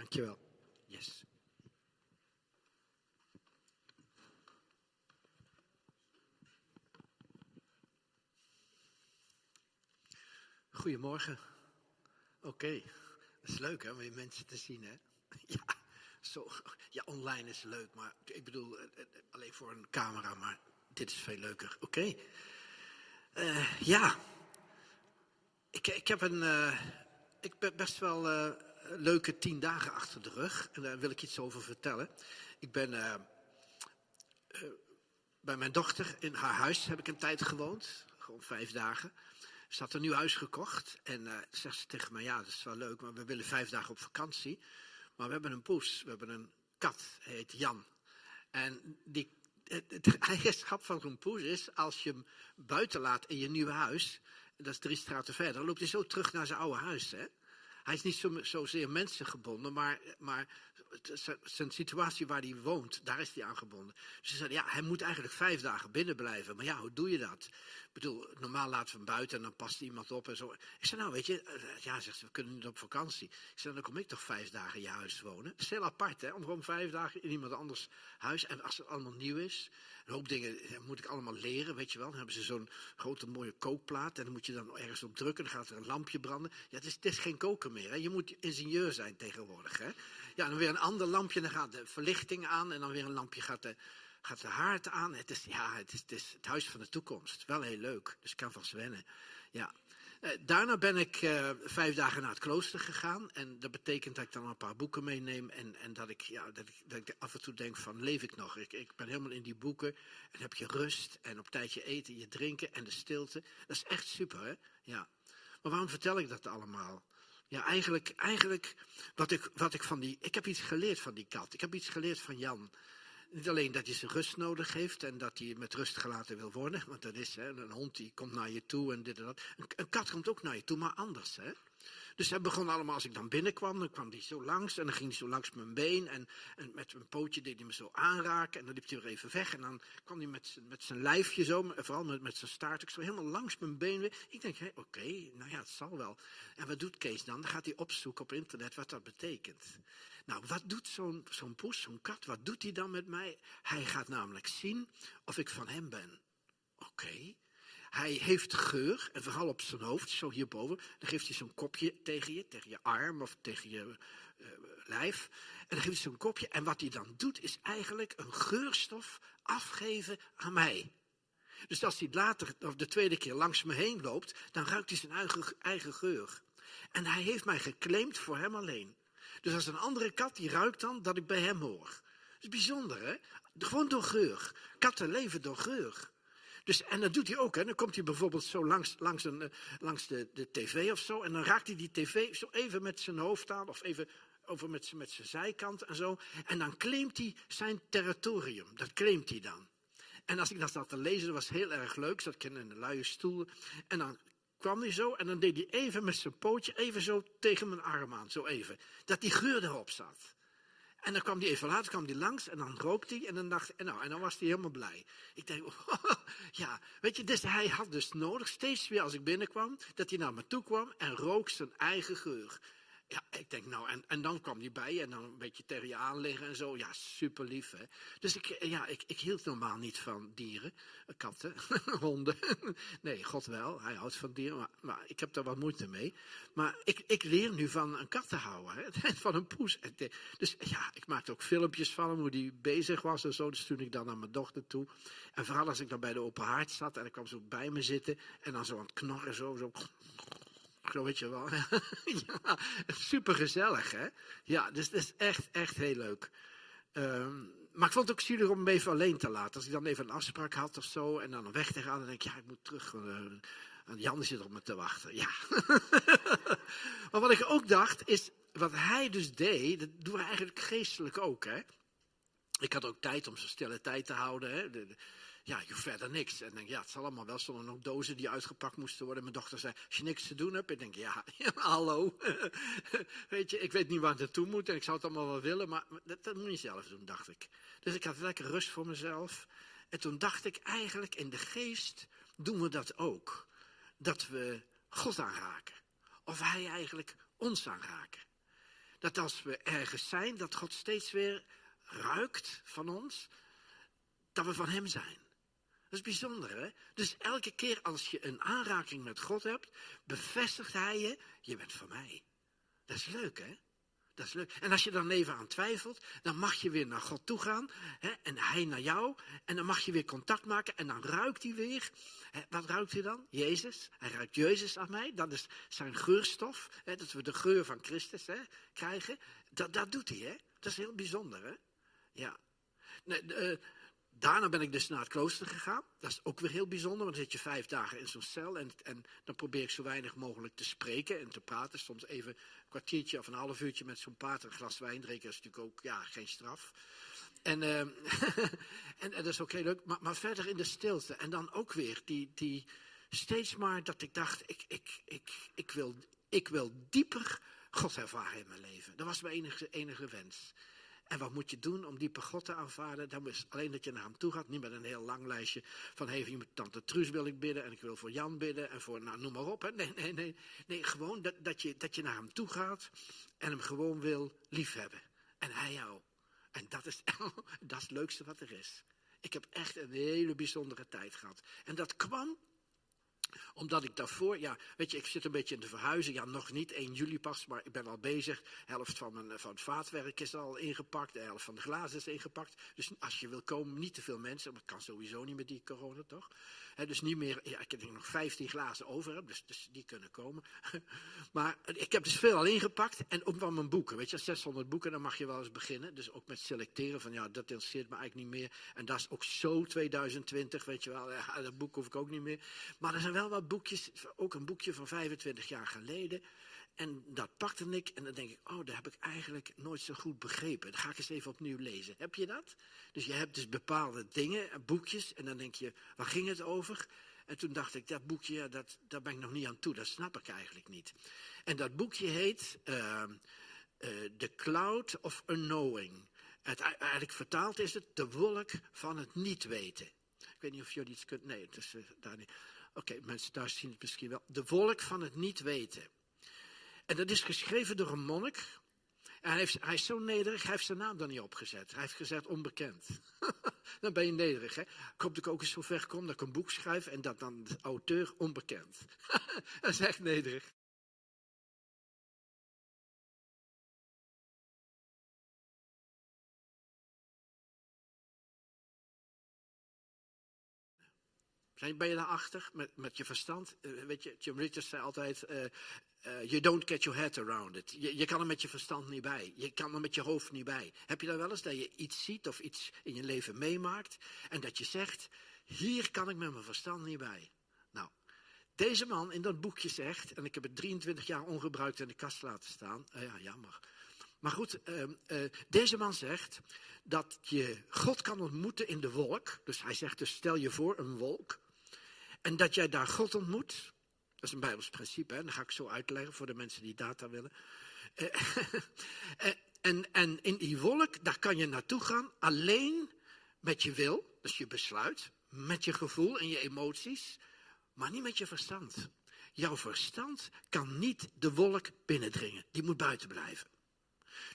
Dankjewel. Yes. Goedemorgen. Oké, dat is leuk hè, om weer mensen te zien hè. Ja, zo, ja, online is leuk, maar ik bedoel eh, eh, alleen voor een camera, maar dit is veel leuker. Oké. Eh, ja, ik, ik heb een, uh, ik ben best wel uh, leuke tien dagen achter de rug en daar wil ik iets over vertellen. Ik ben uh, bij mijn dochter in haar huis heb ik een tijd gewoond, gewoon vijf dagen. Ze had een nieuw huis gekocht en uh, zegt ze tegen mij, ja, dat is wel leuk, maar we willen vijf dagen op vakantie. Maar we hebben een poes, we hebben een kat, hij heet Jan. En die, het, het eigenschap van zo'n poes is, als je hem buiten laat in je nieuwe huis, dat is drie straten verder, dan loopt hij zo terug naar zijn oude huis. Hè? Hij is niet zo, zozeer mensengebonden, maar, maar zijn situatie waar hij woont, daar is hij aan gebonden. Dus ze zeiden, ja, hij moet eigenlijk vijf dagen binnen blijven. Maar ja, hoe doe je dat? Ik bedoel, normaal laten we hem buiten en dan past iemand op en zo. Ik zei, nou weet je, ja, zegt ze, we kunnen niet op vakantie. Ik zei, dan kom ik toch vijf dagen in je huis wonen. Heel apart, hè, om gewoon vijf dagen in iemand anders huis. En als het allemaal nieuw is, een hoop dingen moet ik allemaal leren, weet je wel. Dan hebben ze zo'n grote mooie kookplaat en dan moet je dan ergens op drukken. Dan gaat er een lampje branden. Ja, het is, het is geen koken meer, hè. Je moet ingenieur zijn tegenwoordig, hè. Ja, dan weer een ander lampje, dan gaat de verlichting aan en dan weer een lampje gaat de, gaat de haard aan. Het is, ja, het is, het is het huis van de toekomst. Wel heel leuk, dus ik kan van wennen. Ja. Uh, daarna ben ik uh, vijf dagen naar het klooster gegaan. En dat betekent dat ik dan een paar boeken meeneem. En, en dat, ik, ja, dat, ik, dat ik af en toe denk van, leef ik nog? Ik, ik ben helemaal in die boeken. En heb je rust en op tijd je eten, je drinken en de stilte. Dat is echt super, hè? Ja. Maar waarom vertel ik dat allemaal? Ja, eigenlijk, eigenlijk wat, ik, wat ik van die. Ik heb iets geleerd van die kat. Ik heb iets geleerd van Jan. Niet alleen dat hij zijn rust nodig heeft en dat hij met rust gelaten wil worden. Want dat is, hè, een hond die komt naar je toe en dit en dat. Een, kat komt ook naar je toe, maar anders. Hè. Dus hij begon allemaal, als ik dan binnenkwam, dan kwam hij zo langs en dan ging hij zo langs mijn been en, en met een pootje deed hij me zo aanraken en dan liep hij weer even weg en dan kwam hij met, met zijn lijfje zo, vooral met, met zijn staart, ik zo helemaal langs mijn been weer. Ik denk, oké, nou ja, het zal wel. En wat doet Kees dan? Dan gaat hij opzoeken op internet wat dat betekent. Nou, wat doet zo'n zo'n poes, zo'n kat, wat doet hij dan met mij? Hij gaat namelijk zien of ik van hem ben. Oké. Hij heeft geur, en vooral op zijn hoofd, zo hierboven. Dan geeft hij zo'n kopje tegen je, tegen je arm of tegen je uh, lijf. En dan geeft hij zo'n kopje. En wat hij dan doet, is eigenlijk een geurstof afgeven aan mij. Dus als hij later, of de tweede keer langs me heen loopt, dan ruikt hij zijn eigen, eigen geur. En hij heeft mij geclaimd voor hem alleen. Dus als een andere kat, die ruikt dan dat ik bij hem hoor. Dat is bijzonder, hè? Gewoon door geur. Katten leven door geur. Dus, en dat doet hij ook. Hè. Dan komt hij bijvoorbeeld zo langs, langs, een, langs de, de tv of zo. En dan raakt hij die tv zo even met zijn hoofd aan. Of even over met, met zijn zijkant en zo. En dan claimt hij zijn territorium. Dat claimt hij dan. En als ik dat zat te lezen, dat was heel erg leuk. Zat ik in een luie stoel. En dan kwam hij zo en dan deed hij even met zijn pootje even zo tegen mijn arm aan. Zo even. Dat die geur erop zat. En dan kwam hij even later kwam die langs en dan rookte hij en dan dacht en nou, en dan was hij helemaal blij. Ik denk, ja, weet je, dus hij had dus nodig, steeds weer als ik binnenkwam, dat hij naar me toe kwam en rook zijn eigen geur. Ja, ik denk nou, en, en dan kwam hij bij en dan een beetje tegen je aanleggen en zo. Ja, super lief, hè. Dus ik, ja, ik, ik hield normaal niet van dieren. Katten, honden. Nee, God wel, hij houdt van dieren, maar, ik heb daar wat moeite mee. Maar ik, ik leer nu van een kat te houden, hè. Van een poes. Dus ja, ik maakte ook filmpjes van hem, hoe die bezig was en zo. Dus toen ik dan naar mijn dochter toe. En vooral als ik dan bij de open haard zat en ik kwam zo bij me zitten. En dan zo aan het knorren, zo, zo wel. ja, super gezellig, hè? Ja, dus dat is echt, echt heel leuk. Um, maar ik vond het ook zielig om hem even alleen te laten. Als ik dan even een afspraak had of zo en dan weg te gaan, dan denk ik, ja, ik moet terug. Uh, Jan zit op me te wachten. Ja. maar wat ik ook dacht, is wat hij dus deed, dat doen we eigenlijk geestelijk ook, hè? Ik had ook tijd om zijn stille tijd te houden. Hè? De, ja, je verder niks. En denk, ja, het zal allemaal wel. Stonden nog dozen die uitgepakt moesten worden. Mijn dochter zei, als je niks te doen hebt. Ik denk, ja, ja hallo. weet je, ik weet niet waar het naartoe moet. En ik zou het allemaal wel willen. Maar dat, dat moet je zelf doen, dacht ik. Dus ik had lekker rust voor mezelf. En toen dacht ik eigenlijk, in de geest doen we dat ook. Dat we God aanraken. Of hij eigenlijk ons aanraken. Dat als we ergens zijn, dat God steeds weer ruikt van ons, dat we van Hem zijn. Dat is bijzonder, hè? Dus elke keer als je een aanraking met God hebt, bevestigt Hij je, je bent van mij. Dat is leuk, hè? Dat is leuk. En als je dan even aan twijfelt, dan mag je weer naar God toe gaan. Hè, en hij naar jou. En dan mag je weer contact maken. En dan ruikt hij weer. Hè, wat ruikt hij dan? Jezus. Hij ruikt Jezus aan mij. Dat is zijn geurstof. Hè, dat we de geur van Christus hè, krijgen. Dat, dat doet hij, hè? Dat is heel bijzonder, hè? Ja. Nee, uh, Daarna ben ik dus naar het klooster gegaan. Dat is ook weer heel bijzonder, want dan zit je vijf dagen in zo'n cel. En, en dan probeer ik zo weinig mogelijk te spreken en te praten. Soms even een kwartiertje of een half uurtje met zo'n pater een glas wijn drinken. Is natuurlijk ook ja, geen straf. En, uh, en, en, dat is ook heel leuk. Maar, maar, verder in de stilte. En dan ook weer die, die steeds maar dat ik dacht, ik, ik, ik, ik, wil, ik wil dieper God ervaren in mijn leven. Dat was mijn enige, enige wens. En wat moet je doen om diepe God te aanvaarden? Dan is alleen dat je naar hem toe gaat. Niet met een heel lang lijstje van, hey, je tante Truus wil ik bidden. En ik wil voor Jan bidden. En voor, nou, noem maar op. Hè. Nee, nee, nee. Nee, gewoon dat, dat, je, dat je naar hem toe gaat. En hem gewoon wil liefhebben. En hij jou. En dat is, dat is het leukste wat er is. Ik heb echt een hele bijzondere tijd gehad. En dat kwam omdat ik daarvoor, ja, weet je, ik zit een beetje in de verhuizing. Ja, nog niet 1 juli pas, maar ik ben al bezig. Helft van, mijn, van het vaatwerk is al ingepakt. De helft van de glazen is ingepakt. Dus als je wil komen, niet te veel mensen. Dat kan sowieso niet met die corona, toch? dus niet meer, ja, ik heb nog 15 glazen over, dus, dus die kunnen komen. maar ik heb dus veel al ingepakt. En ook van mijn boeken. Weet je, 600 boeken, dan mag je wel eens beginnen. Dus ook met selecteren van, ja, dat interesseert me eigenlijk niet meer. En dat is ook zo 2020, weet je wel. Dat boek hoef ik ook niet meer. Maar er zijn wel wat boekjes, ook een boekje van 25 jaar geleden. En dat pakte ik en dan denk ik, oh, dat heb ik eigenlijk nooit zo goed begrepen. Dan ga ik eens even opnieuw lezen. Heb je dat? Dus je hebt dus bepaalde dingen, boekjes, en dan denk je, waar ging het over? En toen dacht ik, dat boekje, dat, daar ben ik nog niet aan toe, dat snap ik eigenlijk niet. En dat boekje heet uh, uh, The Cloud of Unknowing. Het, eigenlijk vertaald is het de wolk van het niet weten. Ik weet niet of jullie iets kunt, nee, het is uh, daar niet. Oké, mensen daar zien het misschien wel. De wolk van het niet weten. En dat is geschreven door een monnik. En hij, heeft, hij, is zo nederig, hij heeft zijn naam dan niet opgezet. Hij heeft gezet onbekend. dan ben je nederig, hè. Ik hoop dat ik ook eens zo ver kom dat ik een boek schrijf en dat dan de auteur onbekend. dat is echt nederig. Ben je daarachter met, met je verstand? Uh, weet je, Jim Richards zei altijd, uh, you don't get your head around it. Je, je, kan er met je verstand niet bij. Je kan er met je hoofd niet bij. Heb je dan wel eens dat je iets ziet of iets in je leven meemaakt en dat je zegt, hier kan ik met mijn verstand niet bij. Nou, deze man in dat boekje zegt, en ik heb het 23 jaar ongebruikt in de kast laten staan. Ja, jammer. Maar goed, uh, deze man zegt dat je God kan ontmoeten in de wolk. Dus hij zegt dus, stel je voor een wolk. En dat jij daar God ontmoet. Dat is een Bijbels principe, hè? dat ga ik zo uitleggen voor de mensen die data willen. Eh, eh, en, en in die wolk, daar kan je naartoe gaan alleen met je wil, dus je besluit, met je gevoel en je emoties, maar niet met je verstand. Jouw verstand kan niet de wolk binnendringen, die moet buiten blijven.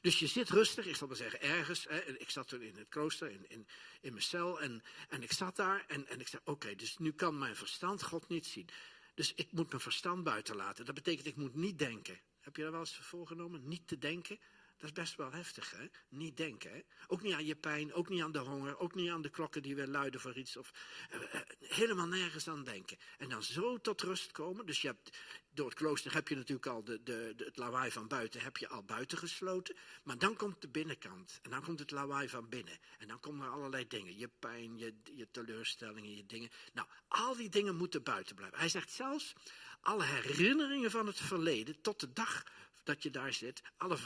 Dus je zit rustig, ik zal maar zeggen, ergens. Hè, ik zat toen in het klooster, in, in, in mijn cel. En, en ik zat daar en, en ik zei, oké, dus nu kan mijn verstand God niet zien. Dus ik moet mijn verstand buiten laten. Dat betekent, ik moet niet denken. Heb je daar wel eens voorgenomen? Niet te denken? Dat is best wel heftig, hè? Niet denken? Ook niet aan je pijn, ook niet aan de honger, ook niet aan de klokken die weer luiden voor iets. Of, uh, uh, helemaal nergens aan denken. En dan zo tot rust komen. Dus je hebt, door het klooster heb je natuurlijk al de, de, de, het lawaai van buiten, heb je al buiten gesloten. Maar dan komt de binnenkant. En dan komt het lawaai van binnen. En dan komen er allerlei dingen. Je pijn, je, je teleurstellingen, je dingen. Nou, al die dingen moeten buiten blijven. Hij zegt zelfs, alle herinneringen van het verleden tot de dag dat je daar zit, alle,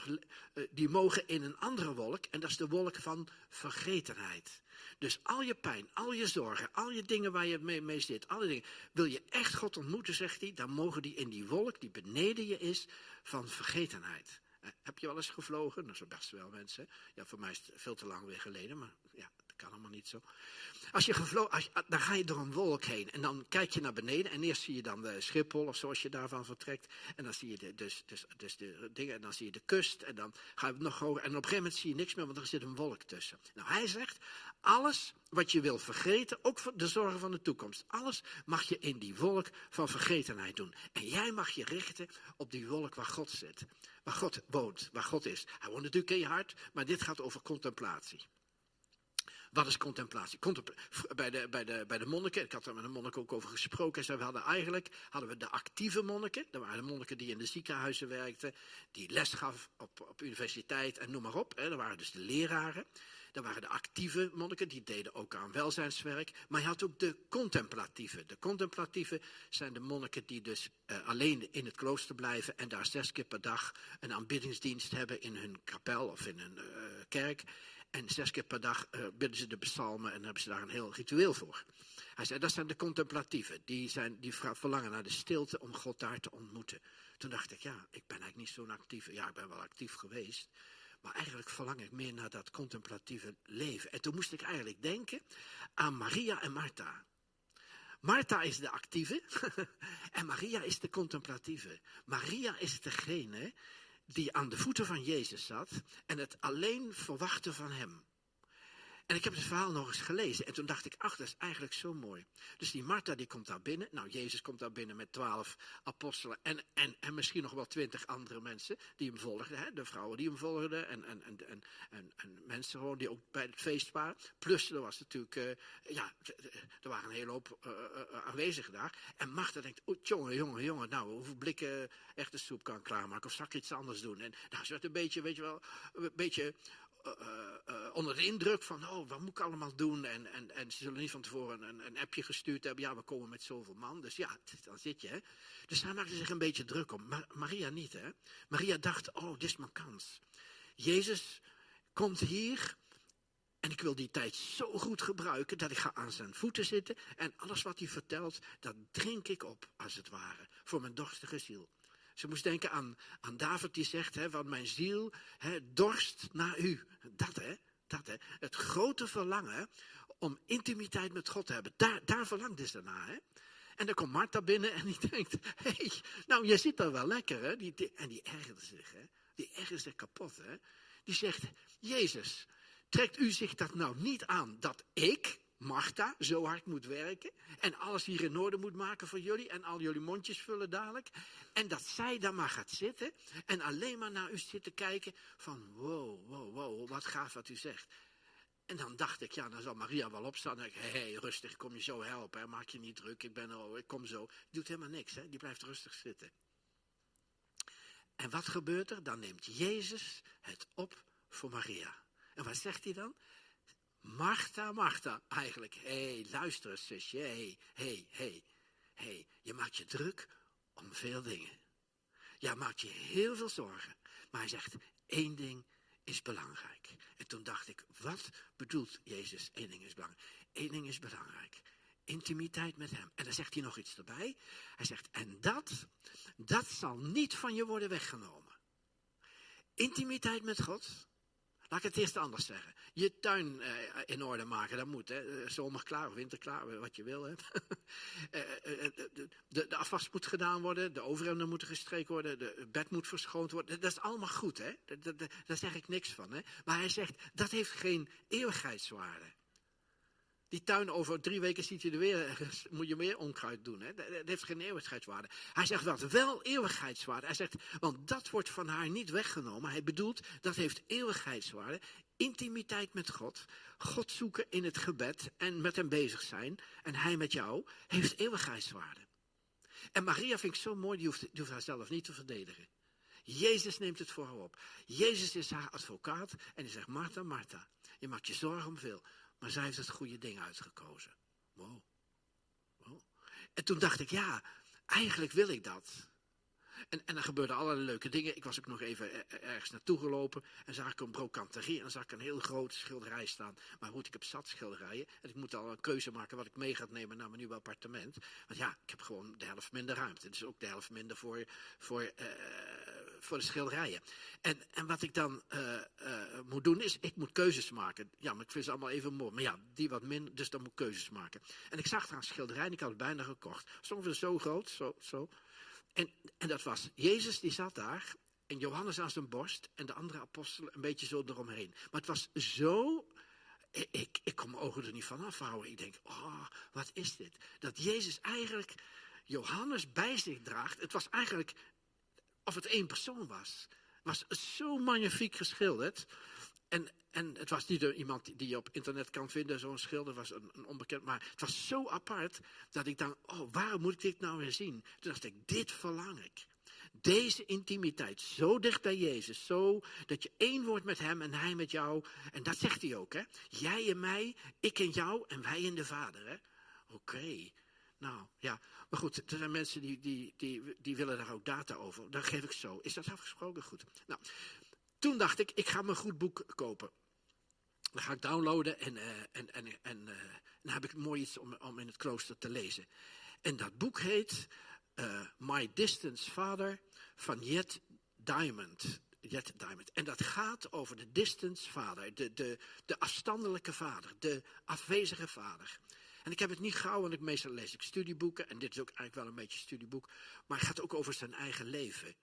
eh, die mogen in een andere wolk. En dat is de wolk van vergetenheid. Dus al je pijn, al je zorgen, al je dingen waar je mee, mee zit, alle dingen. Wil je echt God ontmoeten, zegt hij, dan mogen die in die wolk die beneden je is van vergetenheid. Eh, heb je wel eens gevlogen? Dat is best wel mensen. Ja, voor mij is het veel te lang weer geleden, maar ja, kan allemaal niet zo. Als je gevlogen, dan ga je door een wolk heen en dan kijk je naar beneden en eerst zie je dan de Schiphol of zoals je daarvan vertrekt. En dan zie je de, dus, dus, dus de dingen en dan zie je de kust en dan ga je nog hoger. En op een gegeven moment zie je niks meer, want er zit een wolk tussen. Nou, hij zegt, alles wat je wil vergeten, ook de zorgen van de toekomst, alles mag je in die wolk van vergetenheid doen. En jij mag je richten op die wolk waar God zit, waar God woont, waar God is. Hij woont natuurlijk in je hart, maar dit gaat over contemplatie. Wat is contemplatie? Contempla bij, de, bij, de, bij de monniken, ik had er met een monnik ook over gesproken. Ze hadden eigenlijk hadden we de actieve monniken. Dat waren de monniken die in de ziekenhuizen werkten, die les gaf op, op universiteit en noem maar op. Hè. Dat waren dus de leraren. Dat waren de actieve monniken, die deden ook aan welzijnswerk. Maar je had ook de contemplatieve. De contemplatieve zijn de monniken die dus uh, alleen in het klooster blijven en daar zes keer per dag een aanbiddingsdienst hebben in hun kapel of in hun uh, kerk. En zes keer per dag uh, bidden ze de psalmen en hebben ze daar een heel ritueel voor. Hij zei, dat zijn de contemplatieven. Die, zijn, die verlangen naar de stilte om God daar te ontmoeten. Toen dacht ik, ja, ik ben eigenlijk niet zo'n actief. Ja, ik ben wel actief geweest. Maar eigenlijk verlang ik meer naar dat contemplatieve leven. En toen moest ik eigenlijk denken aan Maria en Martha. Martha is de actieve en Maria is de contemplatieve. Maria is degene die aan de voeten van Jezus zat en het alleen verwachtte van hem. En ik heb het verhaal nog eens gelezen en toen dacht ik, ach, dat is eigenlijk zo mooi. Dus die Martha die komt daar binnen. Nou, Jezus komt daar binnen met twaalf apostelen en, en, en misschien nog wel twintig andere mensen die hem volgden. Hè? De vrouwen die hem volgden en, en, en, en, en, en mensen gewoon die ook bij het feest waren. Plus er was natuurlijk, uh, ja, er waren een hele hoop uh, aanwezigen daar. En Martha denkt, oh, jongen, jongen, jongen, nou, hoeveel blikken echte soep kan klaarmaken? Of zal ik iets anders doen? En nou, ze werd een beetje, weet je wel, een beetje uh, uh, onder de indruk van, oh, wat moet ik allemaal doen? En, en, en ze zullen niet van tevoren een, een appje gestuurd hebben. Ja, we komen met zoveel man. Dus ja, dan zit je. Hè? Dus hij maakte zich een beetje druk om. Maar Maria niet, hè? Maria dacht, oh, dit is mijn kans. Jezus komt hier. En ik wil die tijd zo goed gebruiken dat ik ga aan zijn voeten zitten. En alles wat hij vertelt, dat drink ik op, als het ware. Voor mijn dorstige ziel. Ze moest denken aan, aan David die zegt, hè, van mijn ziel hè, dorst naar u. Dat hè, dat hè. Het grote verlangen om intimiteit met God te hebben. Daar, daar verlangt ze naar hè. En dan komt Martha binnen en die denkt, hé, hey, nou je zit er wel lekker hè. Die, en die ergerde zich hè. Die ergerde zich kapot hè. Die zegt, Jezus, trekt u zich dat nou niet aan dat ik, Martha zo hard moet werken en alles hier in orde moet maken voor jullie en al jullie mondjes vullen dadelijk. En dat zij dan maar gaat zitten en alleen maar naar u zit te kijken van wow, wow, wow, wat gaaf wat u zegt. En dan dacht ik, ja, dan zal Maria wel opstaan. En ik, hé, rustig, kom je zo helpen, maak je niet druk, ik ben er, ik kom zo. Doet helemaal niks, hè? die blijft rustig zitten. En wat gebeurt er? Dan neemt Jezus het op voor Maria. En wat zegt hij dan? Martha, Martha, eigenlijk. Hé, hey, luister eens, zusje. Hé, hé, hé. Je maakt je druk om veel dingen. Ja, maakt je heel veel zorgen. Maar hij zegt, één ding is belangrijk. En toen dacht ik, wat bedoelt Jezus? Eén ding is belangrijk. Eén ding is belangrijk. Intimiteit met hem. En dan zegt hij nog iets erbij. Hij zegt, en dat, dat zal niet van je worden weggenomen. Intimiteit met God, Laat ik het eerst anders zeggen. Je tuin eh, in orde maken, dat moet. Hè. Eh, zomer klaar, winter klaar, wat je wil. Hè. Eh, de, de, afwas moet gedaan worden, de overhemden moeten gestreken worden, de, bed moet verschoond worden. Dat is allemaal goed, hè. Daar zeg ik niks van. Hè. Maar hij zegt, dat heeft geen eeuwigheidswaarde. Die tuin over drie weken ziet je er weer, moet je meer onkruid doen. Hè? Dat heeft geen eeuwigheidswaarde. Hij zegt wat wel eeuwigheidswaarde. Hij zegt, want dat wordt van haar niet weggenomen. Hij bedoelt, dat heeft eeuwigheidswaarde. Intimiteit met God. God zoeken in het gebed en met hem bezig zijn. En hij met jou heeft eeuwigheidswaarde. En Maria vind ik zo mooi, die hoeft, hoeft haar zelf niet te verdedigen. Jezus neemt het voor haar op. Jezus is haar advocaat en hij zegt, Martha, Martha, je maakt je zorgen om veel. Maar zij heeft het goede ding uitgekozen. Wow. wow. En toen dacht ik, ja, eigenlijk wil ik dat. En, en er gebeurden allerlei leuke dingen. Ik was ook nog even ergens naartoe gelopen en zag ik een brokanterie en dan zag ik een heel grote schilderij staan. Maar goed, ik heb zat schilderijen en ik moet al een keuze maken wat ik mee ga nemen naar mijn nieuwe appartement. Want ja, ik heb gewoon de helft minder ruimte. Dus ook de helft minder voor, voor, uh, voor de schilderijen. En, en wat ik dan uh, moet doen is, ik moet keuzes maken. Ja, maar ik vind ze allemaal even mooi. Maar ja, die wat minder, dus dan moet ik keuzes maken. En ik zag daar een schilderij en ik had het bijna gekocht. Soms zo groot, zo, zo. En, en dat was, Jezus die zat daar en Johannes aan zijn borst en de andere apostelen een beetje zo eromheen. Maar het was zo ik, ik kon mijn ogen er niet van afhouden. Ik denk, oh, wat is dit? Dat Jezus eigenlijk Johannes bij zich draagt. Het was eigenlijk of het één persoon was. Was zo magnifiek geschilderd. En, en het was niet iemand die je op internet kan vinden, zo'n schilder, was een, onbekend. Maar het was zo apart dat ik dacht, oh, waarom moet ik dit nou weer zien? Toen dacht ik, dit verlang ik. Deze intimiteit, zo dicht bij Jezus, zo dat je één wordt met Hem en Hij met jou. En dat zegt hij ook, hè? Jij en mij, ik en jou en wij en de Vader, hè? Oké. Nou, ja. Maar goed, er zijn mensen die, die, die, die willen daar ook data over. Dat geef ik zo. Is dat afgesproken? Goed. Nou, toen dacht ik, ik ga een goed boek kopen. Dan ga ik downloaden en, uh, en, en, en uh, dan heb ik mooi iets om, om in het klooster te lezen. En dat boek heet uh, My Distance Father van Jet Diamond. Jet Diamond. En dat gaat over de distance vader, de, de, de afstandelijke vader, de afwezige vader. En ik heb het niet gauw, want ik meestal lees ik studieboeken. En dit is ook eigenlijk wel een beetje studieboek. Maar het gaat ook over zijn eigen leven.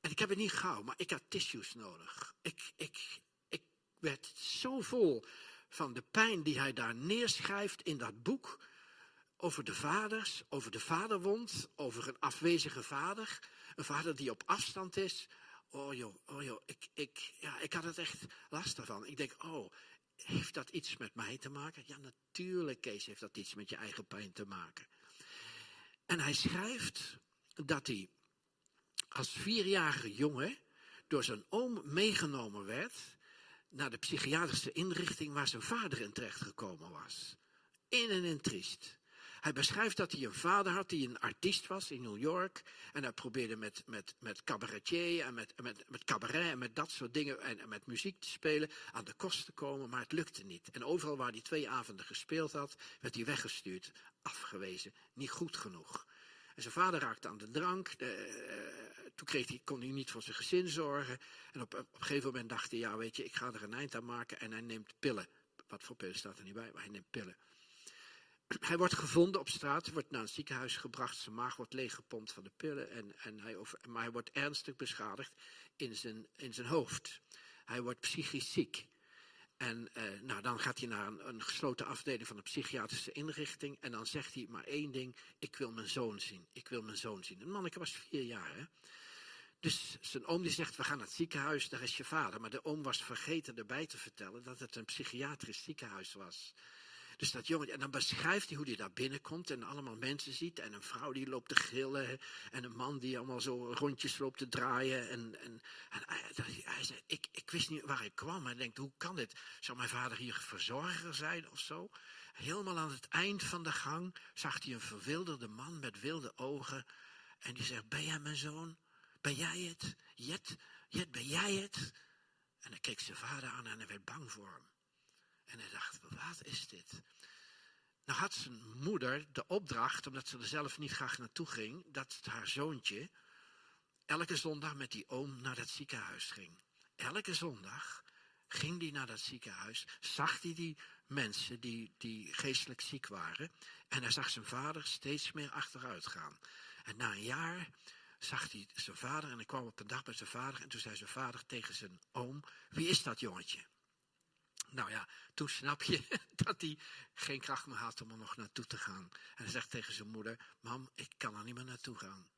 En ik heb het niet gauw, maar ik had tissues nodig. Ik, ik, ik werd zo vol van de pijn die hij daar neerschrijft in dat boek over de vaders, over de vaderwond, over een afwezige vader. Een vader die op afstand is. Oh joh, oh joh, ik, ik, ja, ik had het echt last daarvan. Ik denk, oh, heeft dat iets met mij te maken? Ja, natuurlijk, Kees, heeft dat iets met je eigen pijn te maken. En hij schrijft dat hij als vierjarige jongen door zijn oom meegenomen werd naar de psychiatrische inrichting waar zijn vader in terecht gekomen was. In en in triest. Hij beschrijft dat hij een vader had die een artiest was in New York. En hij probeerde met, met, met cabaretier en met, met, cabaret en met dat soort dingen en, met muziek te spelen aan de kost te komen, maar het lukte niet. En overal waar hij twee avonden gespeeld had, werd hij weggestuurd, afgewezen, niet goed genoeg. En zijn vader raakte aan de drank. Eh, toen kreeg hij, kon hij niet voor zijn gezin zorgen. En op, op een gegeven moment dacht hij, ja weet je, ik ga er een eind aan maken. En hij neemt pillen. Wat voor pillen staat er niet bij, maar hij neemt pillen. Hij wordt gevonden op straat, wordt naar een ziekenhuis gebracht. Zijn maag wordt leeggepompt van de pillen. En, en hij maar hij wordt ernstig beschadigd in zijn, in zijn hoofd. Hij wordt psychisch ziek. En eh, nou, dan gaat hij naar een, een, gesloten afdeling van een psychiatrische inrichting. En dan zegt hij maar één ding: Ik wil mijn zoon zien. Ik wil mijn zoon zien. Een manneke was vier jaar. Hè? Dus zijn oom die zegt: We gaan naar het ziekenhuis, daar is je vader. Maar de oom was vergeten erbij te vertellen dat het een psychiatrisch ziekenhuis was. Dus dat jongen, en dan beschrijft hij hoe hij daar binnenkomt en allemaal mensen ziet. En een vrouw die loopt te gillen. En een man die allemaal zo rondjes loopt te draaien. En, en, en hij, zei, ik, ik wist niet waar ik kwam. Hij denkt, hoe kan dit? Zou mijn vader hier verzorger zijn of zo? Helemaal aan het eind van de gang zag hij een verwilderde man met wilde ogen. En die zegt, ben jij mijn zoon? Ben jij het? Jet, Jet, ben jij het? En hij keek zijn vader aan en hij werd bang voor hem. En hij dacht, wat is dit? Nou had zijn moeder de opdracht, omdat ze er zelf niet graag naartoe ging, dat haar zoontje elke zondag met die oom naar dat ziekenhuis ging. Elke zondag ging hij naar dat ziekenhuis, zag hij die mensen die, die geestelijk ziek waren. En hij zag zijn vader steeds meer achteruit gaan. En na een jaar zag hij zijn vader en hij kwam op een dag bij zijn vader. En toen zei zijn vader tegen zijn oom, wie is dat jongetje? Nou ja, toen snap je dat hij geen kracht meer had om er nog naartoe te gaan. En hij zegt tegen zijn moeder, mam, ik kan er niet meer naartoe gaan.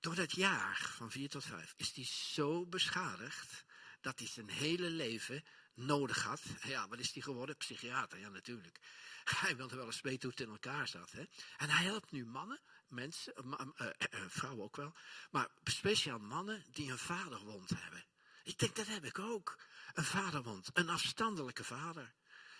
Door dat jaar van vier tot vijf is hij zo beschadigd dat hij zijn hele leven nodig had. Ja, wat is hij geworden? Psychiater, ja natuurlijk. Hij wilde wel eens weten hoe het in elkaar zat. Hè? En hij helpt nu mannen, mensen, uh, uh, vrouwen ook wel, maar speciaal mannen die een vaderwond hebben. Ik denk, dat heb ik ook. Een vaderwond, een afstandelijke vader.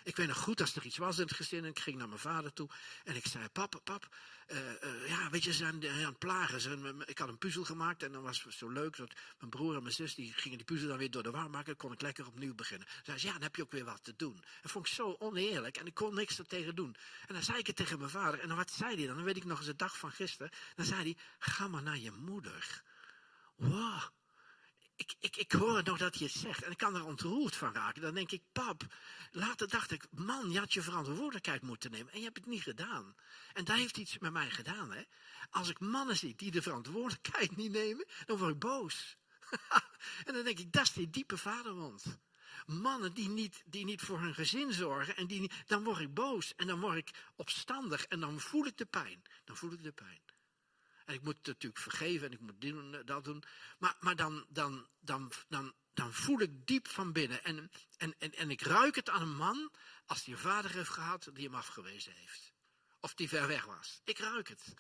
Ik weet nog goed als er iets was in het gezin en ik ging naar mijn vader toe en ik zei, pap, pap, uh, uh, ja, weet je, ze zijn aan het plagen. Ik had een puzzel gemaakt en dan was het zo leuk dat mijn broer en mijn zus, die gingen die puzzel dan weer door de war maken, dan kon ik lekker opnieuw beginnen. Zei ze, ja, dan heb je ook weer wat te doen. Dat vond ik zo oneerlijk en ik kon niks er tegen doen. En dan zei ik het tegen mijn vader en wat zei hij dan? Dan weet ik nog eens de dag van gisteren. Dan zei hij, ga maar naar je moeder. Wow. Ik, ik hoor nog dat je het zegt en ik kan er ontroerd van raken. Dan denk ik, pap, later dacht ik, man, je had je verantwoordelijkheid moeten nemen en je hebt het niet gedaan. En dat heeft iets met mij gedaan. Hè? Als ik mannen zie die de verantwoordelijkheid niet nemen, dan word ik boos. en dan denk ik, dat is die diepe vaderwond. Mannen die niet, die niet voor hun gezin zorgen, en die dan word ik boos en dan word ik opstandig en dan voel ik de pijn. Dan voel ik de pijn. En ik moet het natuurlijk vergeven en ik moet doen, dat doen. Maar, maar dan, dan, dan, dan, dan voel ik diep van binnen. En, en, en, en ik ruik het aan een man als die een vader heeft gehad die hem afgewezen heeft. Of die ver weg was. Ik ruik het.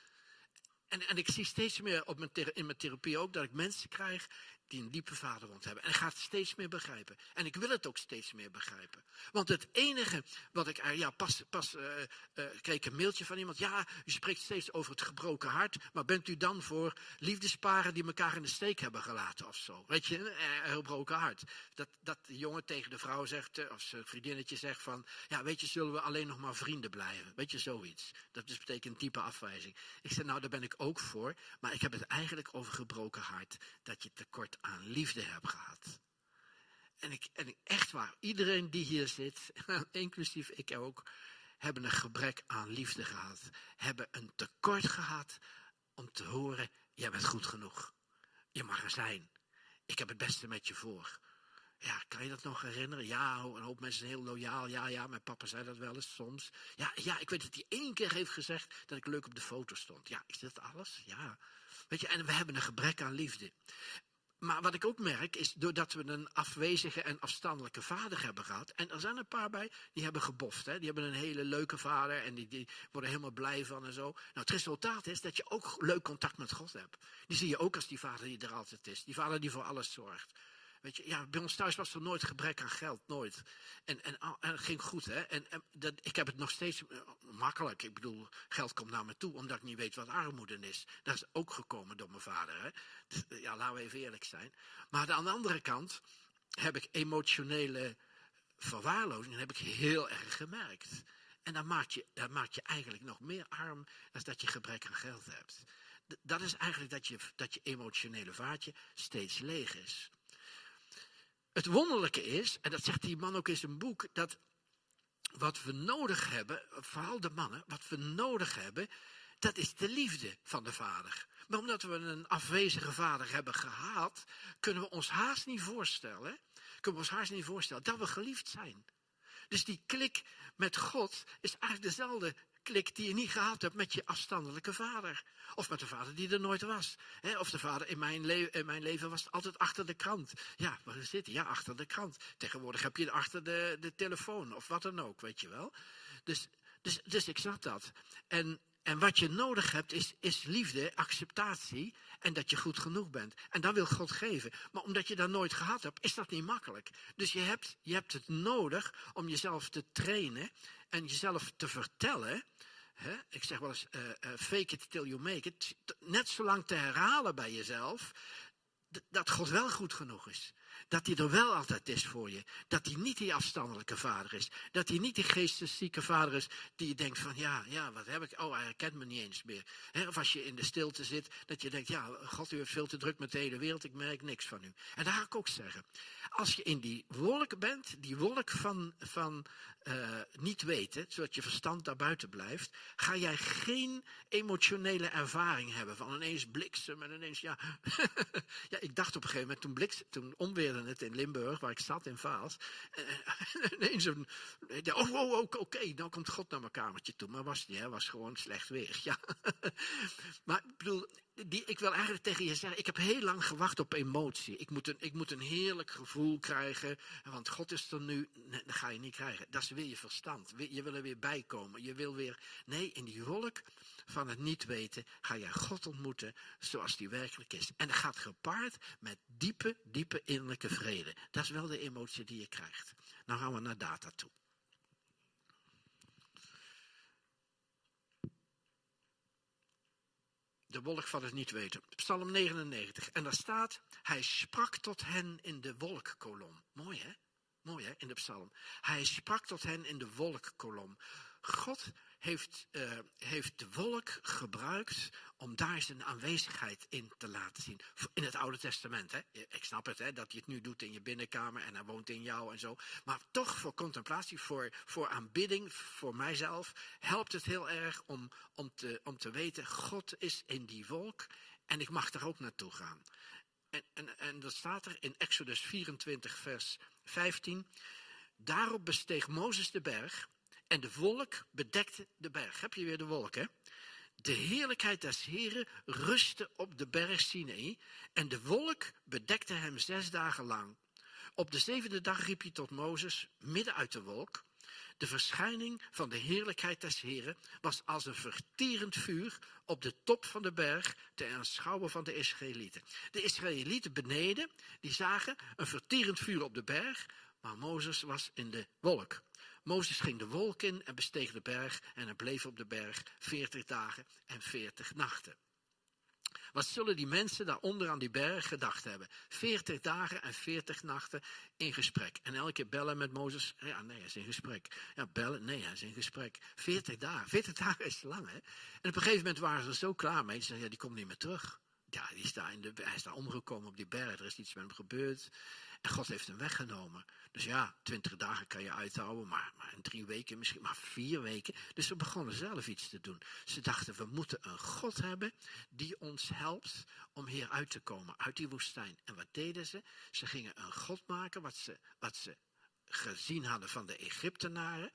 En, en ik zie steeds meer op mijn, in mijn therapie ook dat ik mensen krijg die een diepe vaderwond hebben. En ik ga het steeds meer begrijpen. En ik wil het ook steeds meer begrijpen. Want het enige wat ik, ja, pas, pas uh, uh, kreeg ik een mailtje van iemand. Ja, u spreekt steeds over het gebroken hart. Maar bent u dan voor liefdesparen die elkaar in de steek hebben gelaten of zo? Weet je, een gebroken hart. Dat, dat de jongen tegen de vrouw zegt, of zijn vriendinnetje zegt van, ja, weet je, zullen we alleen nog maar vrienden blijven? Weet je, zoiets. Dat dus betekent diepe afwijzing. Ik zeg, nou, daar ben ik ook voor. Maar ik heb het eigenlijk over gebroken hart. Dat je tekort aan liefde heb gehad. En ik, en echt waar, iedereen die hier zit, inclusief ik ook, hebben een gebrek aan liefde gehad. Hebben een tekort gehad om te horen, jij bent goed genoeg. Je mag er zijn. Ik heb het beste met je voor. Ja, kan je dat nog herinneren? Ja, een hoop mensen zijn heel loyaal. Ja, ja, mijn papa zei dat wel eens soms. Ja, ja, ik weet dat hij één keer heeft gezegd dat ik leuk op de foto stond. Ja, is dat alles? Ja. Weet je, en we hebben een gebrek aan liefde. Maar wat ik ook merk is, doordat we een afwezige en afstandelijke vader hebben gehad. En er zijn een paar bij, die hebben geboft. Hè? Die hebben een hele leuke vader en die, die worden helemaal blij van en zo. Nou, het resultaat is dat je ook leuk contact met God hebt. Die zie je ook als die vader die er altijd is. Die vader die voor alles zorgt. Weet je, ja, bij ons thuis was er nooit gebrek aan geld, nooit. En, en, het ging goed, hè. En, dat, ik heb het nog steeds eh, makkelijk. Ik bedoel, geld komt naar me toe, omdat ik niet weet wat armoede is. Dat is ook gekomen door mijn vader, hè. Dus, eh, ja, laten we even eerlijk zijn. Maar aan de andere kant heb ik emotionele verwaarlozing, heb ik heel erg gemerkt. En dan maakt je, dat maakt je eigenlijk nog meer arm dan dat je gebrek aan geld hebt. Dat is eigenlijk dat je, dat je emotionele vaatje steeds leeg is. Het wonderlijke is, en dat zegt die man ook in zijn boek, dat wat we nodig hebben, vooral de mannen, wat we nodig hebben, dat is de liefde van de vader. Maar omdat we een afwezige vader hebben gehad, kunnen we ons haast niet voorstellen, kunnen we ons haast niet voorstellen dat we geliefd zijn. Dus die klik met God is eigenlijk dezelfde klik die je niet gehad hebt met je afstandelijke vader. Of met de vader die er nooit was. of de vader in mijn, in mijn, leven was altijd achter de krant. Ja, waar zit hij? Ja, achter de krant. Tegenwoordig heb je achter de, de telefoon of wat dan ook, weet je wel. Dus, dus, dus ik snap dat. En, en wat je nodig hebt is, is liefde, acceptatie en dat je goed genoeg bent. En dat wil God geven. Maar omdat je dat nooit gehad hebt, is dat niet makkelijk. Dus je hebt, je hebt het nodig om jezelf te trainen en jezelf te vertellen ik zeg wel eens, uh, uh, fake it till you make it. Net zo lang te herhalen bij jezelf dat God wel goed genoeg is. Dat hij er wel altijd is voor je. Dat hij niet die afstandelijke vader is. Dat hij niet die geesteszieke vader is die je denkt van ja, ja, wat heb ik? Oh, hij kent me niet eens meer. of als je in de stilte zit, dat je denkt ja, God, u heeft veel te druk met de hele wereld, ik merk niks van u. En daar ga ik ook zeggen. Als je in die wolk bent, die wolk van, van uh, niet weten, zodat je verstand daar buiten blijft, ga jij geen emotionele ervaring hebben van ineens bliksem en ineens ja. ja, ik dacht op een gegeven moment toen bliks, toen onweerde het in Limburg, waar ik zat in Vaals, en, ineens een, oh, oh, oh oké, dan komt God naar mijn kamertje toe, maar was hè, was gewoon slecht weer, ja. maar ik bedoel, die, ik wil eigenlijk tegen je zeggen, ik heb heel lang gewacht op emotie. Ik moet, een, ik moet een heerlijk gevoel krijgen, want God is er nu, nee, dat ga je niet krijgen. Dat is weer je verstand. Je wil er weer bij komen. Je wil weer, nee, in die wolk van het niet weten ga jij God ontmoeten zoals die werkelijk is. En dat gaat gepaard met diepe, diepe innerlijke vrede. Dat is wel de emotie die je krijgt. Nou gaan we naar data toe. de wolk van het niet weten. Psalm 99. En daar staat, hij sprak tot hen in de wolkkolom. Mooi hè? Mooi hè, in de psalm. Hij sprak tot hen in de wolkkolom. God heeft, uh, heeft de wolk gebruikt om daar zijn aanwezigheid in te laten zien. In het Oude Testament. Hè? Ik snap het, hè, dat hij het nu doet in je binnenkamer en hij woont in jou en zo. Maar toch voor contemplatie, voor, voor aanbidding, voor mijzelf, helpt het heel erg om, om, te, om te weten, God is in die wolk en ik mag daar ook naartoe gaan. En, en, en dat staat er in Exodus 24, vers 15. Daarop besteeg Mozes de berg en de wolk bedekte de berg. Heb je weer de wolk, hè? De heerlijkheid des Heren rustte op de berg Sinai en de wolk bedekte hem zes dagen lang. Op de zevende dag riep hij tot Mozes, midden uit de wolk. De verschijning van de heerlijkheid des Heren was als een verterend vuur op de top van de berg te aanschouwen van de Israëlieten. De Israëlieten beneden, die zagen een verterend vuur op de berg, maar Mozes was in de wolk. Mozes ging de wolk in en besteeg de berg en hij bleef op de berg veertig dagen en veertig nachten. Wat zullen die mensen daaronder aan die berg gedacht hebben? Veertig dagen en veertig nachten in gesprek. En elke keer bellen met Mozes. Ja, nee, hij is in gesprek. Ja, bellen. Nee, hij is in gesprek. Veertig dagen. Veertig dagen is lang, hè? En op een gegeven moment waren ze zo klaar mee. Ja, die komt niet meer terug. Ja, die is daar in de, hij is daar omgekomen op die berg. Er is iets met hem gebeurd. En God heeft hem weggenomen. Dus ja, twintig dagen kan je uithouden, maar, maar drie weken, misschien maar vier weken. Dus ze begonnen zelf iets te doen. Ze dachten, we moeten een God hebben die ons helpt om hier uit te komen, uit die woestijn. En wat deden ze? Ze gingen een God maken, wat ze, wat ze gezien hadden van de Egyptenaren.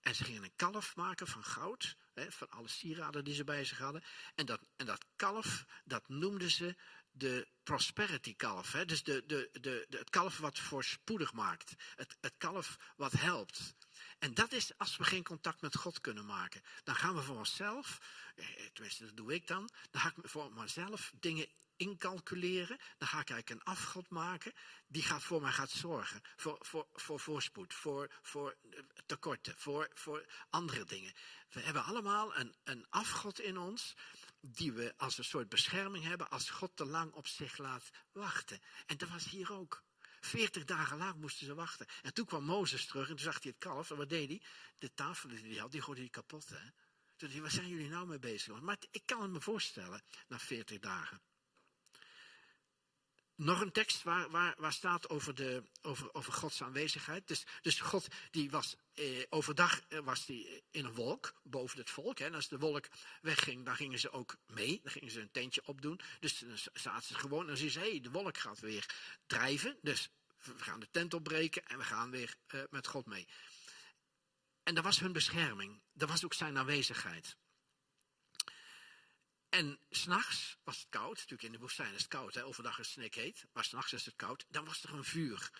En ze gingen een kalf maken van goud, hè, van alle sieraden die ze bij zich hadden. En dat, en dat kalf, dat noemden ze de prosperity kalf. Hè? Dus de, de, de, de, het kalf wat voorspoedig maakt. Het, het kalf wat helpt. En dat is als we geen contact met God kunnen maken. Dan gaan we voor onszelf, eh, tenminste dat doe ik dan, dan ga ik voor mezelf dingen incalculeren. Dan ga ik eigenlijk een afgod maken die gaat voor mij gaat zorgen. Voor, voor, voor voorspoed, voor, voor tekorten, voor, voor andere dingen. We hebben allemaal een, een afgod in ons die we als een soort bescherming hebben als God te lang op zich laat wachten. En dat was hier ook. Veertig dagen lang moesten ze wachten. En toen kwam Mozes terug en toen zag hij het kalf. En wat deed hij? De tafel die hij had, die gooide hij kapot. Hè? Toen hij, waar zijn jullie nou mee bezig? Maar ik kan het me voorstellen, na veertig dagen. Nog een tekst waar, waar, waar staat over, de, over, over Gods aanwezigheid. Dus, dus God die was eh, overdag eh, was die in een wolk boven het volk. Hè. En als de wolk wegging, dan gingen ze ook mee. Dan gingen ze een tentje opdoen. Dus dan zaten ze gewoon en ze, hé, de wolk gaat weer drijven. Dus we gaan de tent opbreken en we gaan weer eh, met God mee. En dat was hun bescherming. Dat was ook zijn aanwezigheid. En s'nachts was het koud. Natuurlijk in de woestijn is het koud. Overdag is het snikheet. Maar s'nachts is het koud. Dan was er een vuur.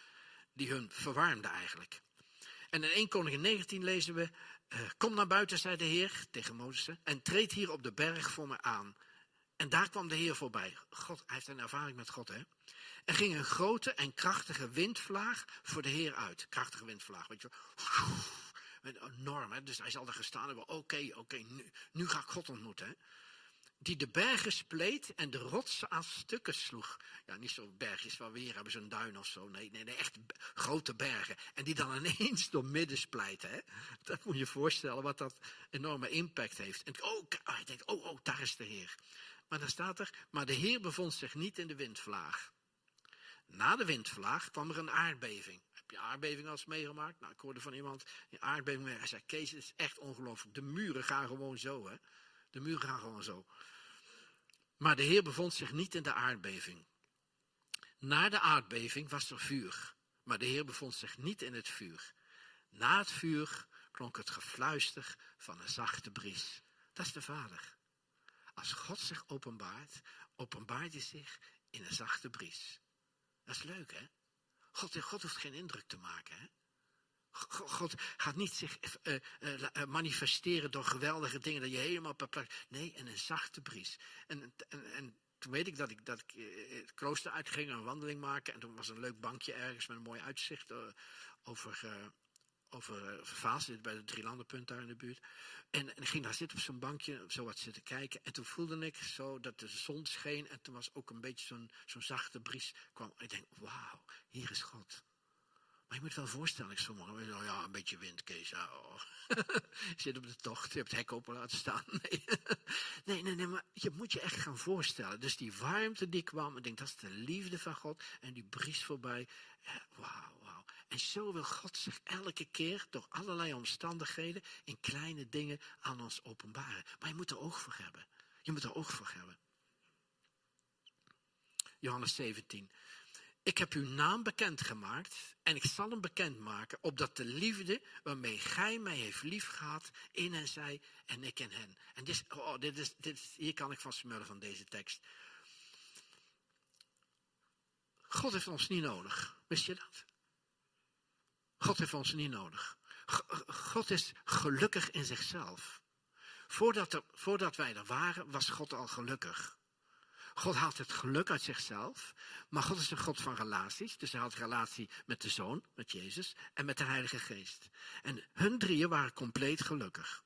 Die hun verwarmde eigenlijk. En in 1 Koningin 19 lezen we. Uh, kom naar buiten, zei de Heer tegen Mozes. En treed hier op de berg voor me aan. En daar kwam de Heer voorbij. God, hij heeft een ervaring met God, hè? Er ging een grote en krachtige windvlaag voor de Heer uit. Krachtige windvlaag, weet je wel. Enorm, hè? Dus hij zal er gestaan hebben. Oké, oké, nu, nu ga ik God ontmoeten, hè? Die de bergen spleet en de rotsen aan stukken sloeg. Ja, niet zo'n bergjes waar we hier hebben, zo'n duin of zo. Nee, nee, nee, echt grote bergen. En die dan ineens door midden splijten. Hè? Dat moet je voorstellen wat dat enorme impact heeft. En oh, hij denkt, oh, oh, daar is de Heer. Maar dan staat er, maar de Heer bevond zich niet in de windvlaag. Na de windvlaag kwam er een aardbeving. Heb je aardbeving al eens meegemaakt? Nou, ik hoorde van iemand, die aardbeving, hij zei, Kees, het is echt ongelooflijk. De muren gaan gewoon zo, hè. De muren gaan gewoon zo. Maar de Heer bevond zich niet in de aardbeving. Na de aardbeving was er vuur, maar de Heer bevond zich niet in het vuur. Na het vuur klonk het gefluister van een zachte bries. Dat is de Vader. Als God zich openbaart, openbaart hij zich in een zachte bries. Dat is leuk, hè? God, God hoeft geen indruk te maken, hè? God gaat niet zich uh, uh, manifesteren door geweldige dingen dat je helemaal perplex. Nee, en een zachte bries. En, en, en toen weet ik dat ik, dat ik het klooster uitging en een wandeling maken. En toen was een leuk bankje ergens met een mooi uitzicht over, over Vaas, bij de Drielandenpunt daar in de buurt. En, en ik ging daar zitten op zo'n bankje, zo wat zitten kijken. En toen voelde ik zo dat de zon scheen. En toen was ook een beetje zo'n zo'n zachte bries kwam. En ik denk, wauw, hier is God. Maar je moet wel mensen, oh ja, een beetje wind, Kees. Oh. Zit op de tocht, je hebt het hek open laten staan. Nee. nee, nee, nee, maar je moet je echt gaan voorstellen. Dus die warmte die kwam, ik denk dat is de liefde van God. En die bries voorbij. Wauw, wauw. En zo wil God zich elke keer door allerlei omstandigheden in kleine dingen aan ons openbaren. Maar je moet er oog voor hebben. Je moet er oog voor hebben. Johannes 17. Ik heb uw naam bekendgemaakt en ik zal hem bekendmaken, opdat de liefde waarmee gij mij heeft liefgehad in hen zij en ik in hen. En dit, oh, dit is, dit is, hier kan ik van smullen van deze tekst. God heeft ons niet nodig, wist je dat? God heeft ons niet nodig. God is gelukkig in zichzelf. Voordat, er, voordat wij er waren, was God al gelukkig. God haalt het geluk uit zichzelf, maar God is een God van relaties. Dus hij had relatie met de Zoon, met Jezus, en met de Heilige Geest. En hun drieën waren compleet gelukkig.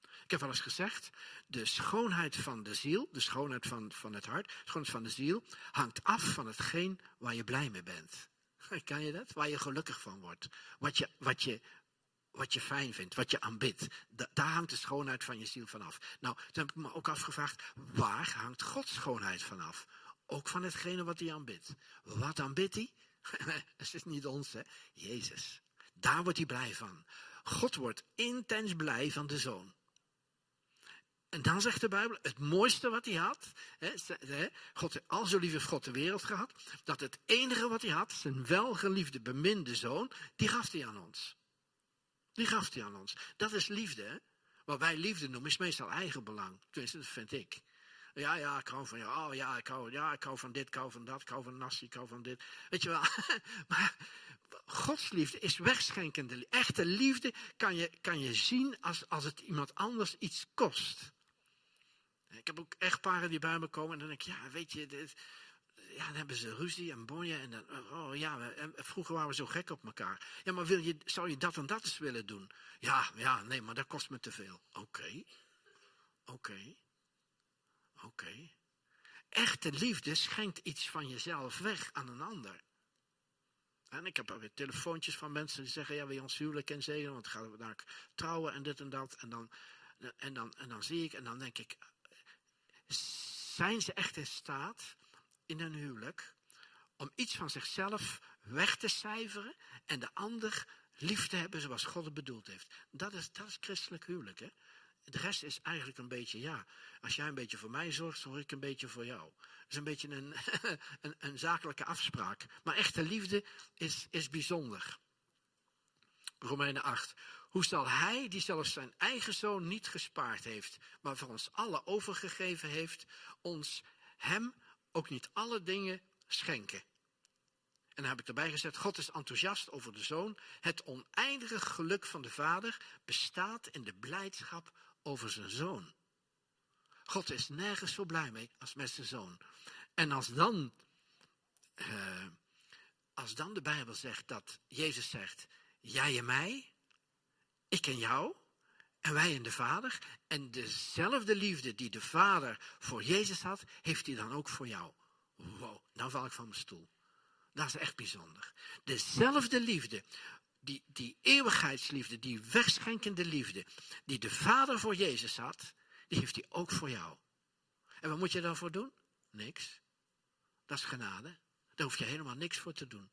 Ik heb wel eens gezegd, de schoonheid van de ziel, de schoonheid van, van het hart, de schoonheid van de ziel, hangt af van hetgeen waar je blij mee bent. Kan je dat? Waar je gelukkig van wordt. Wat je, wat je wat je fijn vindt, wat je aanbidt. daar hangt de schoonheid van je ziel vanaf. Nou, toen heb ik me ook afgevraagd, waar hangt Gods schoonheid vanaf? Ook van hetgene wat hij aanbidt. Wat aanbidt hij? Dat is niet ons, hè? Jezus. Daar wordt hij blij van. God wordt intens blij van de zoon. En dan zegt de Bijbel, het mooiste wat hij had, hè, God, al zo lief heeft God de wereld gehad, dat het enige wat hij had, zijn welgeliefde, beminde zoon, die gaf hij aan ons. Die gaf hij aan ons. Dat is liefde. Wat wij liefde noemen is meestal eigenbelang. Tenminste, dat vind ik. Ja, ja, ik hou van jou. Oh ja, ik hou, ja, ik hou van dit, ik hou van dat, ik hou van nasi, ik hou van dit. Weet je wel. maar Gods liefde is wegschenkende. Echte liefde kan je, kan je zien als, als het iemand anders iets kost. Ik heb ook echtparen die bij me komen en dan denk ik, ja, weet je, dit, ja, dan hebben ze ruzie en bonje. En dan, oh ja, vroeger waren we zo gek op elkaar. Ja, maar wil je, zou je dat en dat eens willen doen? Ja, ja, nee, maar dat kost me te veel. Oké, oké, oké. Echte liefde schenkt iets van jezelf weg aan een ander. En ik heb ook weer telefoontjes van mensen die zeggen, ja, wil je ons huwelijk en zegen, want gaan we daar trouwen en dit en dat. En dan, en, dan, en dan zie ik, en dan denk ik, zijn ze echt in staat in een huwelijk om iets van zichzelf weg te cijferen en de ander lief te hebben zoals God het bedoeld heeft. Dat is, dat is christelijk huwelijk. Hè? De rest is eigenlijk een beetje, ja, als jij een beetje voor mij zorgt, zorg ik een beetje voor jou. Dat is een beetje een, een, een zakelijke afspraak. Maar echte liefde is, is bijzonder. Romeinen 8. Hoe zal hij, die zelfs zijn eigen zoon niet gespaard heeft, maar voor ons alle overgegeven heeft, ons hem ook niet alle dingen schenken. En dan heb ik erbij gezet, God is enthousiast over de zoon. Het oneindige geluk van de vader bestaat in de blijdschap over zijn zoon. God is nergens zo blij mee als met zijn zoon. En als dan, uh, als dan de Bijbel zegt dat Jezus zegt, jij en mij, ik en jou, en wij en de Vader. En dezelfde liefde die de Vader voor Jezus had, heeft hij dan ook voor jou. Wow, nou val ik van mijn stoel. Dat is echt bijzonder. Dezelfde liefde, die, die eeuwigheidsliefde, die wegschenkende liefde, die de Vader voor Jezus had, die heeft hij ook voor jou. En wat moet je daarvoor doen? Niks. Dat is genade. Daar hoef je helemaal niks voor te doen.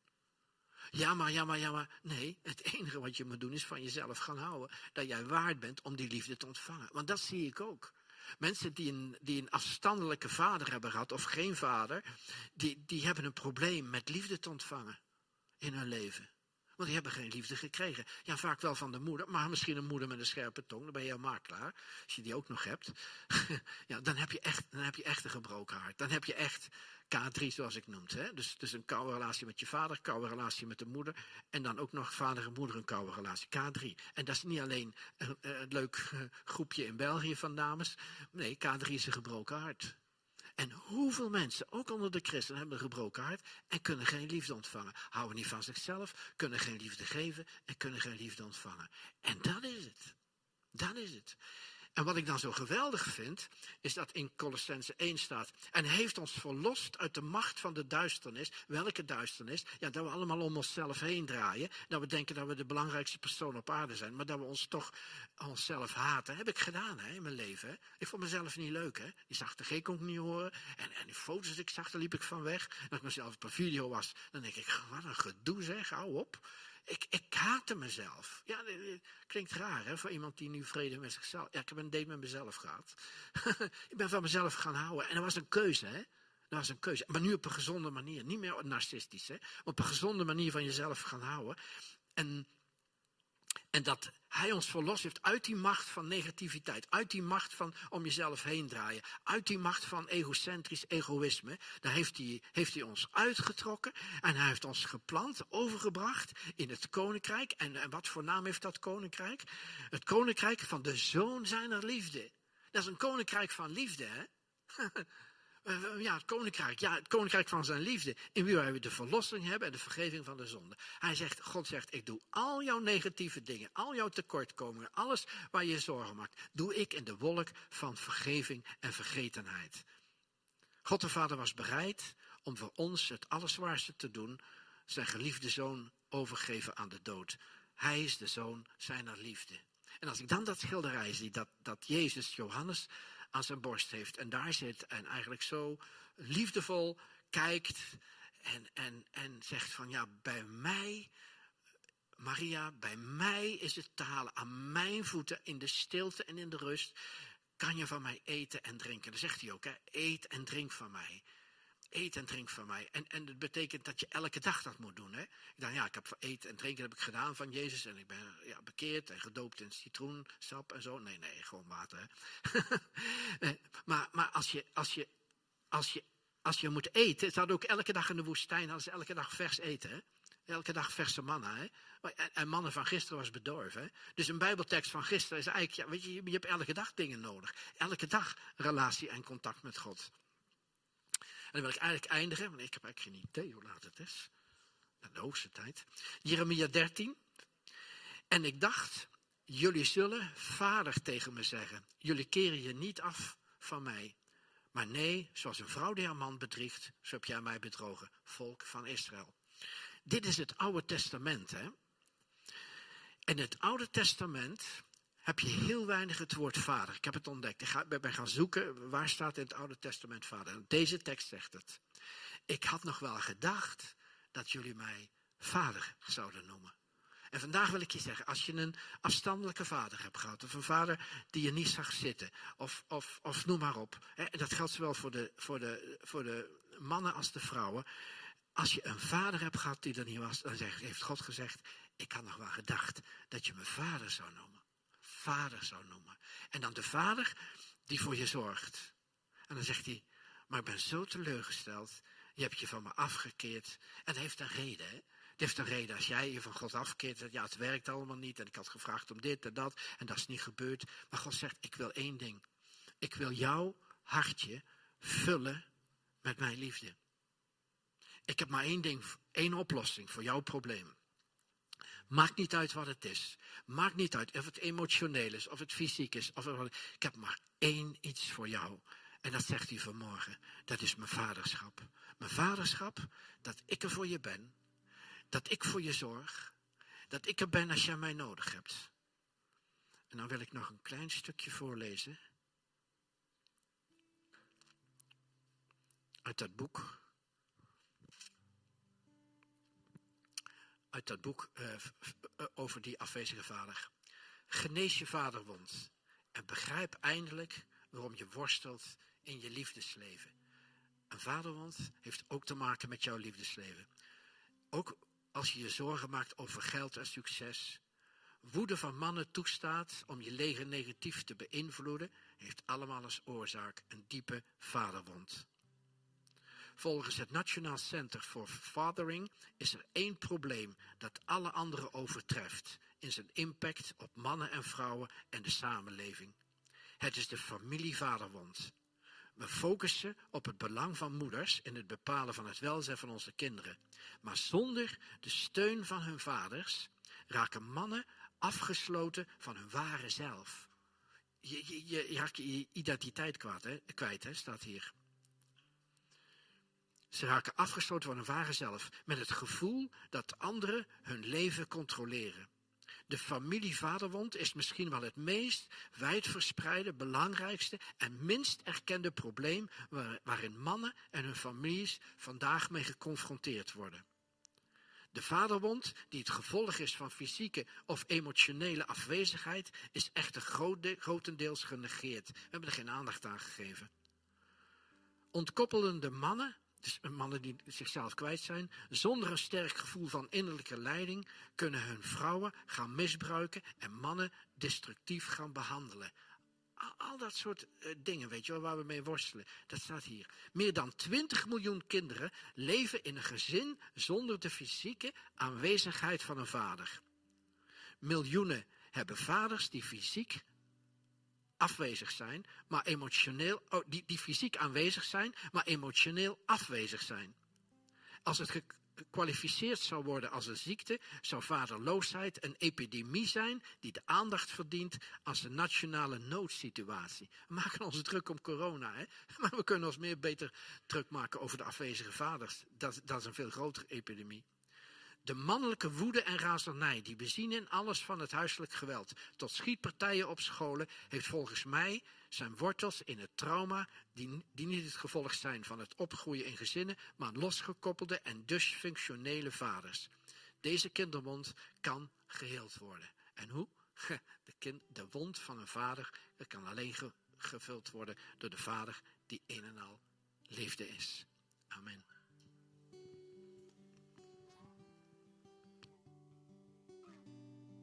Ja, maar, ja, maar, ja, maar. Nee, het enige wat je moet doen is van jezelf gaan houden. Dat jij waard bent om die liefde te ontvangen. Want dat zie ik ook. Mensen die een, die een afstandelijke vader hebben gehad of geen vader, die, die hebben een probleem met liefde te ontvangen in hun leven. Want die hebben geen liefde gekregen. Ja, vaak wel van de moeder, maar misschien een moeder met een scherpe tong. Dan ben je helemaal klaar. Als je die ook nog hebt. ja, dan heb, je echt, dan heb je echt een gebroken hart. Dan heb je echt K3 zoals ik noemde. Hè? Dus, dus een koude relatie met je vader, koude relatie met de moeder. En dan ook nog vader en moeder een koude relatie. K3. En dat is niet alleen een, een leuk eh, groepje in België van dames. Nee, K3 is een gebroken hart. En hoeveel mensen, ook onder de christenen, hebben een gebroken hart en kunnen geen liefde ontvangen. Houden niet van zichzelf, kunnen geen liefde geven en kunnen geen liefde ontvangen. En dat is het. Dat is het. En wat ik dan zo geweldig vind, is dat in Colossense 1 staat. En heeft ons verlost uit de macht van de duisternis. Welke duisternis? Ja, dat we allemaal om onszelf heen draaien. Dat we denken dat we de belangrijkste persoon op aarde zijn. Maar dat we ons toch onszelf haten. Heb ik gedaan hè, in mijn leven. Ik vond mezelf niet leuk. Hè? Die zag de ik niet horen. En, en die foto's die ik zag, daar liep ik van weg. En als ik mezelf op een video was, dan denk ik, wat een gedoe zeg, hou op. Ik, ik haatte mezelf. Ja, klinkt raar hè, voor iemand die nu vrede met zichzelf. Ja, ik heb een date met mezelf gehad. ik ben van mezelf gaan houden. En dat was een keuze, hè? Dat was een keuze. Maar nu op een gezonde manier. Niet meer narcistisch, hè? Op een gezonde manier van jezelf gaan houden. En en dat hij ons verlost heeft uit die macht van negativiteit. Uit die macht van om jezelf heen draaien. Uit die macht van egocentrisch egoïsme. Daar heeft hij, heeft hij ons uitgetrokken. En hij heeft ons geplant, overgebracht in het koninkrijk. En, en wat voor naam heeft dat koninkrijk? Het koninkrijk van de zoon zijner liefde. Dat is een koninkrijk van liefde, hè? Uh, ja, het koninkrijk. Ja, het koninkrijk van zijn liefde. In wie wij de verlossing hebben en de vergeving van de zonde. Hij zegt, God zegt, ik doe al jouw negatieve dingen, al jouw tekortkomingen, alles waar je zorgen maakt, doe ik in de wolk van vergeving en vergetenheid. God de Vader was bereid om voor ons het allerzwaarste te doen, zijn geliefde zoon overgeven aan de dood. Hij is de zoon zijner liefde. En als ik dan dat schilderij zie, dat, dat Jezus, Johannes, aan zijn borst heeft en daar zit en eigenlijk zo liefdevol kijkt en, en, en zegt van ja, bij mij, Maria, bij mij is het te halen aan mijn voeten in de stilte en in de rust. Kan je van mij eten en drinken? Dan zegt hij ook, hè, eet en drink van mij eet en drink van mij. En, en dat betekent dat je elke dag dat moet doen. Hè? Ik dacht, ja, ik heb eten en drinken heb ik gedaan van Jezus. En ik ben ja, bekeerd en gedoopt in citroensap en zo. Nee, nee, gewoon water. Maar maar als, je, als, je, als, je, als je moet eten, het ook elke dag in de woestijn, ze elke dag vers eten. Hè? Elke dag verse manna. Hè? En mannen van gisteren was bedorven. Hè? Dus een bijbeltekst van gisteren is eigenlijk, ja, weet je, je hebt elke dag dingen nodig. Elke dag relatie en contact met God. En dan wil ik eigenlijk eindigen, want ik heb eigenlijk geen idee hoe laat het is. De hoogste tijd. Jeremia 13. En ik dacht, jullie zullen vader tegen me zeggen. Jullie keren je niet af van mij. Maar nee, zoals een vrouw die haar man bedriegt, zo heb jij mij bedrogen, volk van Israël. Dit is het Oude Testament, hè? En het Oude Testament heb je heel weinig het woord vader. Ik heb het ontdekt. Ik ga, ben gaan zoeken, waar staat in het Oude Testament vader? En deze tekst zegt het. Ik had nog wel gedacht dat jullie mij vader zouden noemen. En vandaag wil ik je zeggen, als je een afstandelijke vader hebt gehad, of een vader die je niet zag zitten, of, of, of noem maar op. Hè, dat geldt zowel voor de, voor, de, voor de mannen als de vrouwen. Als je een vader hebt gehad die er niet was, dan heeft God gezegd, ik had nog wel gedacht dat je me vader zou noemen vader zou noemen. En dan de vader die voor je zorgt. En dan zegt hij, maar ik ben zo teleurgesteld. Je hebt je van me afgekeerd. En dat heeft een reden. Hè? Het heeft een reden. Als jij je van God afkeert, ja, het werkt allemaal niet. En ik had gevraagd om dit en dat. En dat is niet gebeurd. Maar God zegt, ik wil één ding. Ik wil jouw hartje vullen met mijn liefde. Ik heb maar één ding, één oplossing voor jouw probleem. Maakt niet uit wat het is. Maakt niet uit of het emotioneel is, of het fysiek is. Of ik heb maar één iets voor jou. En dat zegt hij vanmorgen. Dat is mijn vaderschap. Mijn vaderschap, dat ik er voor je ben. Dat ik voor je zorg. Dat ik er ben als jij mij nodig hebt. En dan wil ik nog een klein stukje voorlezen. Uit dat boek uit dat boek uh, over die afwezige vader. Genees je vaderwond en begrijp eindelijk waarom je worstelt in je liefdesleven. Een vaderwond heeft ook te maken met jouw liefdesleven. Ook als je je zorgen maakt over geld en succes. Woede van mannen toestaat om je leger negatief te beïnvloeden, heeft allemaal als oorzaak een diepe vaderwond. Volgens het Nationaal Center for Fathering is er één probleem dat alle andere overtreft in zijn impact op mannen en vrouwen en de samenleving. Het is de familievaderwond. We focussen op het belang van moeders in het bepalen van het welzijn van onze kinderen. Maar zonder de steun van hun vaders raken mannen afgesloten van hun ware zelf. je, je, je, je raakt je identiteit kwijt, hè, kwijt, hè, staat hier. Ze raken afgesloten van hun ware zelf, met het gevoel dat anderen hun leven controleren. De familievaderwond is misschien wel het meest wijdverspreide, belangrijkste en minst erkende probleem waarin mannen en hun families vandaag mee geconfronteerd worden. De vaderwond, die het gevolg is van fysieke of emotionele afwezigheid, is echter grotendeels genegeerd. We hebben er geen aandacht aan gegeven. Ontkoppelende mannen mannen die zichzelf kwijt zijn, zonder een sterk gevoel van innerlijke leiding, kunnen hun vrouwen gaan misbruiken en mannen destructief gaan behandelen. Al, dat soort uh, dingen, weet je wel, waar we mee worstelen. Dat staat hier. Meer dan 20 miljoen kinderen leven in een gezin zonder de fysieke aanwezigheid van een vader. Miljoenen hebben vaders die fysiek afwezig zijn, maar emotioneel, oh, die, die fysiek aanwezig zijn, maar emotioneel afwezig zijn. Als het gekwalificeerd zou worden als een ziekte, zou vaderloosheid een epidemie zijn die de aandacht verdient als een nationale noodsituatie. We maken ons druk om corona, hè? maar we kunnen ons meer beter druk maken over de afwezige vaders. Dat, dat is een veel grotere epidemie. De mannelijke woede en razernij die we zien in alles van het huiselijk geweld tot schietpartijen op scholen heeft volgens mij zijn wortels in het trauma die, die niet het gevolg zijn van het opgroeien in gezinnen, maar losgekoppelde en dus functionele vaders. Deze kinderwond kan geheeld worden. En hoe? De, kind, de wond van een vader kan alleen gevuld worden door de vader die een en al liefde is. Amen.